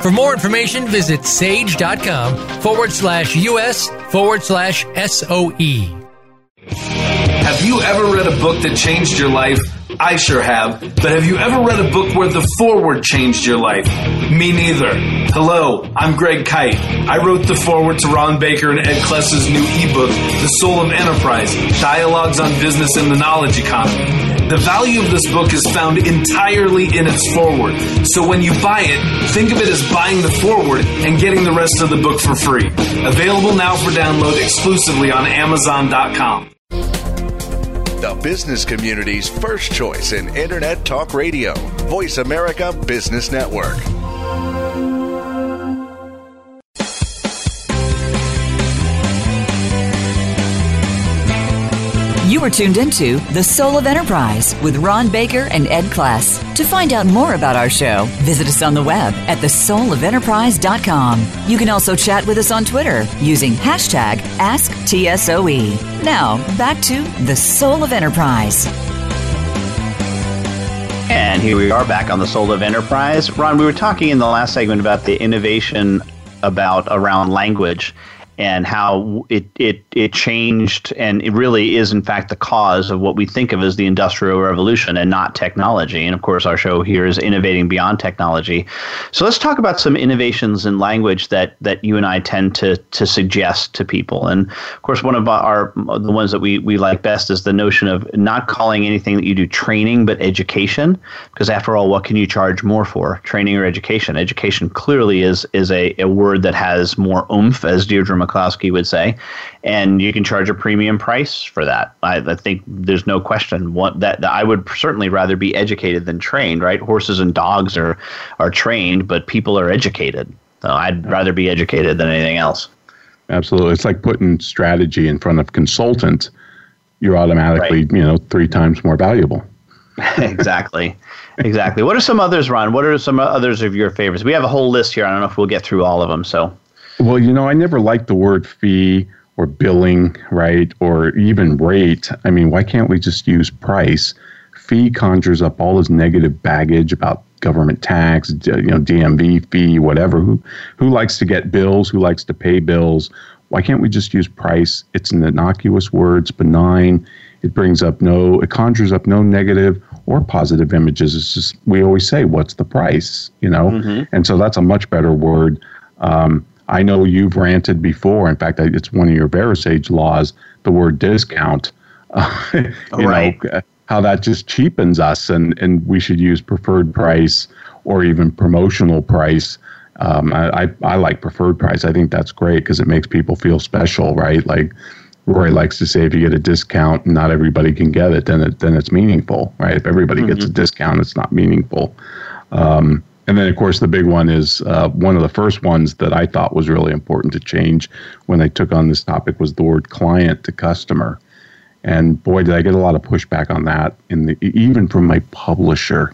For more information, visit sage.com forward slash US forward slash SOE. Have you ever read a book that changed your life? I sure have. But have you ever read a book where the foreword changed your life? Me neither. Hello, I'm Greg Kyte. I wrote the foreword to Ron Baker and Ed Kless's new ebook, The Soul of Enterprise Dialogues on Business and the Knowledge Economy. The value of this book is found entirely in its forward. So when you buy it, think of it as buying the forward and getting the rest of the book for free. Available now for download exclusively on Amazon.com the business community's first choice in Internet Talk Radio. Voice America Business Network. You are tuned into The Soul of Enterprise with Ron Baker and Ed Kless. To find out more about our show, visit us on the web at thesoulofenterprise.com. You can also chat with us on Twitter using hashtag AskTSOE. Now, back to The Soul of Enterprise. And here we are back on The Soul of Enterprise. Ron, we were talking in the last segment about the innovation about around language and how it, it, it changed and it really is in fact the cause of what we think of as the industrial revolution and not technology. And of course our show here is innovating beyond technology. So let's talk about some innovations in language that that you and I tend to to suggest to people. And of course one of our the ones that we, we like best is the notion of not calling anything that you do training but education. Because after all what can you charge more for? Training or education? Education clearly is is a, a word that has more oomph as Deirdre McCloskey would say, and you can charge a premium price for that. I, I think there's no question what, that, that I would certainly rather be educated than trained. Right? Horses and dogs are are trained, but people are educated. So I'd rather be educated than anything else. Absolutely, it's like putting strategy in front of consultant. You're automatically, right. you know, three times more valuable. *laughs* exactly. Exactly. What are some others, Ron? What are some others of your favorites? We have a whole list here. I don't know if we'll get through all of them. So well, you know, I never liked the word fee or billing, right? Or even rate. I mean, why can't we just use price? Fee conjures up all this negative baggage about government tax, you know, DMV fee, whatever. Who who likes to get bills? Who likes to pay bills? Why can't we just use price? It's an innocuous word. It's benign. It brings up no. It conjures up no negative or positive images. It's just we always say, "What's the price?" You know, mm-hmm. and so that's a much better word. Um, I know you've ranted before. In fact, it's one of your Verasage laws, the word discount. Uh, *laughs* you right. know, how that just cheapens us, and, and we should use preferred price or even promotional price. Um, I, I, I like preferred price. I think that's great because it makes people feel special, right? Like Roy likes to say, if you get a discount and not everybody can get it, then it then it's meaningful, right? If everybody mm-hmm. gets a discount, it's not meaningful. Um, and then, of course, the big one is uh, one of the first ones that I thought was really important to change when they took on this topic was the word client to customer. And boy, did I get a lot of pushback on that, in the, even from my publisher.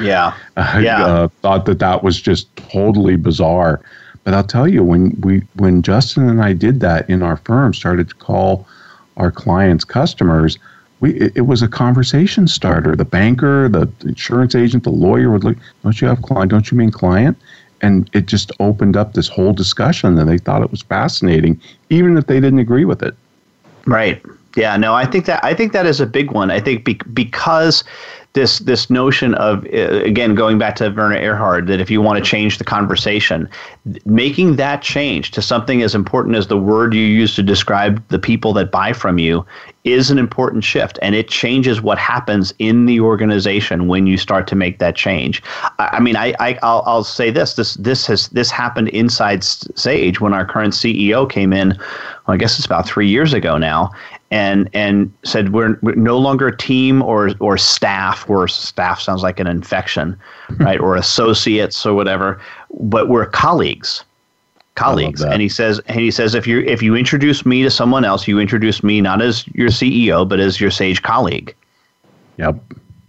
Yeah, *laughs* I yeah. Uh, thought that that was just totally bizarre. But I'll tell you, when we when Justin and I did that in our firm, started to call our clients customers, we it, was a conversation starter. The banker, the insurance agent, the lawyer would look, "Don't you have client? Don't you mean client?" And it just opened up this whole discussion, and they thought it was fascinating, even if they didn't agree with it. Right. Yeah, no, I think that I think that is a big one. I think be, because this this notion of uh, again going back to Werner Erhard that if you want to change the conversation, making that change to something as important as the word you use to describe the people that buy from you is an important shift, and it changes what happens in the organization when you start to make that change. I, I mean, I, I will I'll say this this this has this happened inside Sage when our current CEO came in. Well, I guess it's about three years ago now, and and said we're, we're, no longer a team or or staff or staff sounds like an infection *laughs* right or associates or whatever but we're colleagues colleagues. and he says and he says if you if you introduce me to someone else you introduce me not as your CEO but as your sage colleague. Yep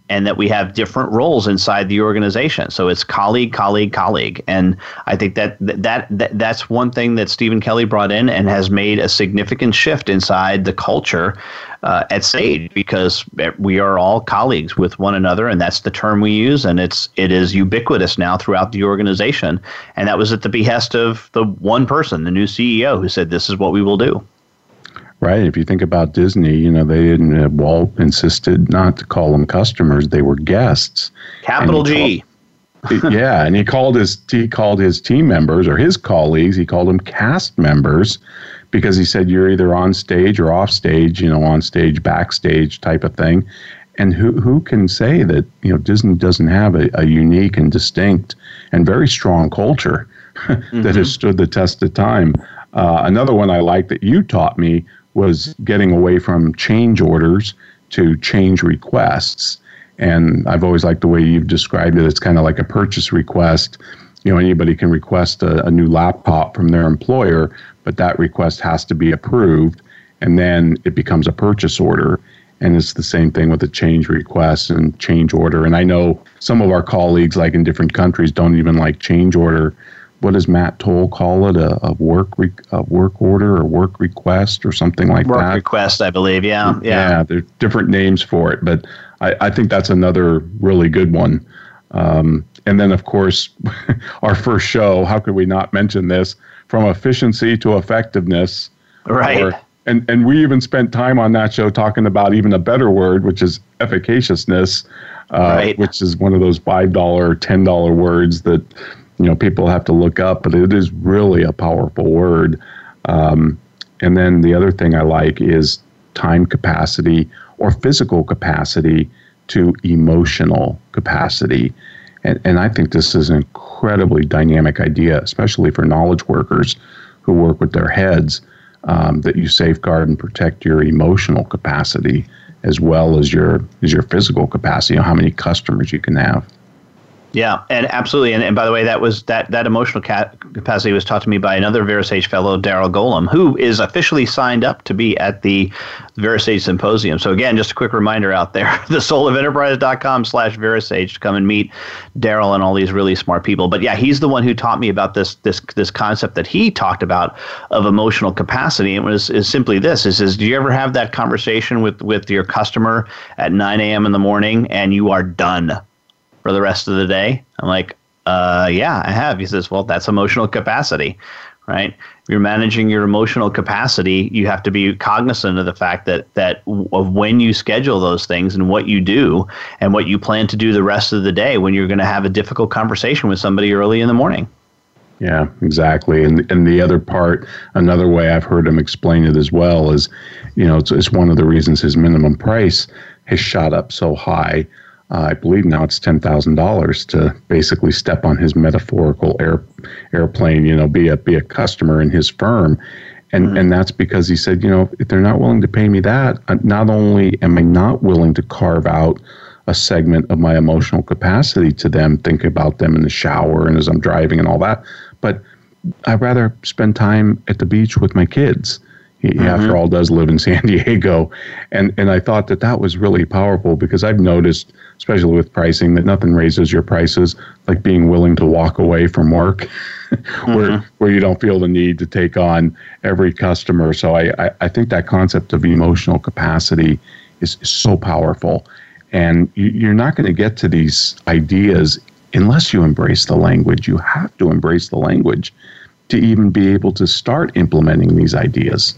and that we have different roles inside the organization. So it's colleague, colleague, colleague, and I think that that, that that's one thing that Stephen Kelly brought in and has made a significant shift inside the culture uh, at Sage because we are all colleagues with one another, and that's the term we use, and it's it is ubiquitous now throughout the organization. And that was at the behest of the one person, the new CEO, who said, "This is what we will do." Right. If you think about Disney, you know, they didn't, uh, Walt insisted not to call them customers, they were guests. Capital G. Called, yeah. And he called his, he called his team members or his colleagues, he called them cast members because he said you're either on stage or off stage, you know, on stage, backstage type of thing. And who, who can say that, you know, Disney doesn't have a, a unique and distinct and very strong culture *laughs* that mm-hmm. has stood the test of time? Uh, another one I like that you taught me was getting away from change orders to change requests. And I've always liked the way you've described it. It's kind of like a purchase request. You know, anybody can request a, a new laptop from their employer, but that request has to be approved, and then it becomes a purchase order. And it's the same thing with a change request and change order. And I know some of our colleagues, like in different countries, don't even like change order what does Matt Toll call it? A, a work re, a work order or work request or something like work that. Work request, I believe. Yeah, yeah. Yeah, there's different names for it, but I, I think that's another really good one. Um, and then, of course, *laughs* our first show. How could we not mention this? From efficiency to effectiveness. Right. Or, and and we even spent time on that show talking about even a better word, which is efficaciousness, uh, right. which is one of those five dollar, ten dollar words that you know people have to look up, but it is really a powerful word. Um, and then the other thing I like is time capacity or physical capacity to emotional capacity. And, and I think this is an incredibly dynamic idea, especially for knowledge workers who work with their heads, um, that you safeguard and protect your emotional capacity as well as your as your physical capacity, you know, how many customers you can have. Yeah, and absolutely. And, and by the way, that was that that emotional capacity was taught to me by another Verasage fellow, Daryl Golem, who is officially signed up to be at the Verasage Symposium. So again, just a quick reminder out there: *laughs* the soulofenterprise.com slash Verasage to come and meet Daryl and all these really smart people. But yeah, he's the one who taught me about this this this concept that he talked about of emotional capacity. It was is simply this: is is do you ever have that conversation with with your customer at 9 a.m. in the morning and you are done? For the rest of the day? I'm like, uh, yeah, I have. He says, well, that's emotional capacity, right? If you're managing your emotional capacity, you have to be cognizant of the fact that that of when you schedule those things and what you do and what you plan to do the rest of the day when you're going to have a difficult conversation with somebody early in the morning. Yeah, exactly. And and the other part, another way I've heard him explain it as well is, you know, it's, it's one of the reasons his minimum price has shot up so high uh, I believe now it's ten thousand dollars to basically step on his metaphorical air airplane. You know, be a be a customer in his firm, and mm-hmm. and that's because he said, you know, if they're not willing to pay me that, uh, not only am I not willing to carve out a segment of my emotional capacity to them, think about them in the shower and as I'm driving and all that, but I'd rather spend time at the beach with my kids he, mm-hmm. after all, does live in San *laughs* Diego, and and I thought that that was really powerful because I've noticed, especially with pricing, that nothing raises your prices like being willing to walk away from work, *laughs* where mm-hmm. where you don't feel the need to take on every customer. So I I, I think that concept of emotional capacity is, is so powerful, and you, you're not going to get to these ideas unless you embrace the language. You have to embrace the language to even be able to start implementing these ideas.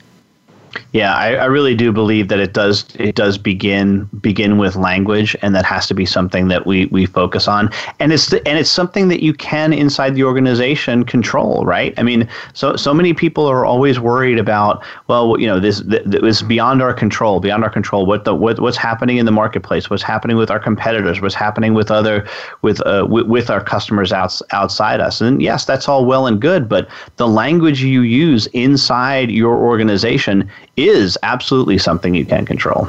Yeah, I, I, really do believe that it does it does begin begin with language, and that has to be something that we, we focus on, and it's the, and it's something that you can inside the organization control, right? I mean, so so many people are always worried about well, you know, this this beyond our control, beyond our control. What the what, what's happening in the marketplace? What's happening with our competitors? What's happening with other with uh, with, with our customers outs, outside us? And yes, that's all well and good, but the language you use inside your organization is absolutely something you can control.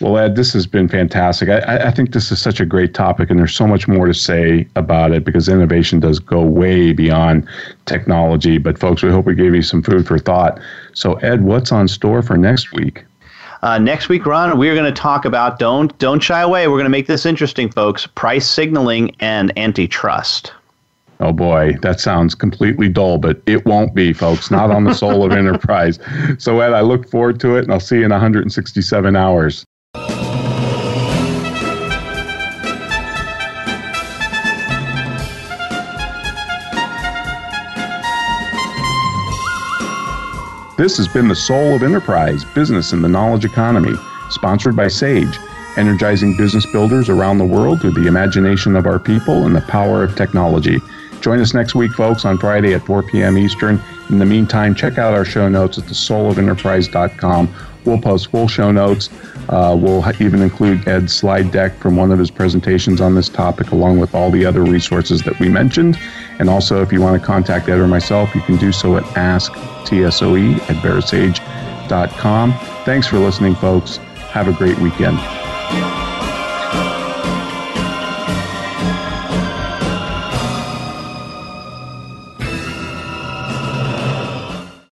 Well, Ed, this has been fantastic. I, I, think this is such a great topic, and there's so much more to say about it because innovation does go way beyond technology. But, folks, we hope we gave you some food for thought. So, Ed, what's on store for next week? Uh, next week, Ron, we're going to talk about don't don't shy away. We're going to make this interesting, folks. Price signaling and antitrust. Oh boy, that sounds completely dull, but it won't be, folks. Not on the soul of *laughs* enterprise. So, Ed, I look forward to it, and I'll see you in 167 hours. This has been the Soul of Enterprise Business in the Knowledge Economy, sponsored by Sage, energizing business builders around the world through the imagination of our people and the power of technology. Join us next week, folks, on Friday at 4 p.m. Eastern. In the meantime, check out our show notes at thesoulofenterprise.com. We'll post full show notes. Uh, we'll even include Ed's slide deck from one of his presentations on this topic, along with all the other resources that we mentioned. And also, if you want to contact Ed or myself, you can do so at asktsoe at verasage.com. Thanks for listening, folks. Have a great weekend.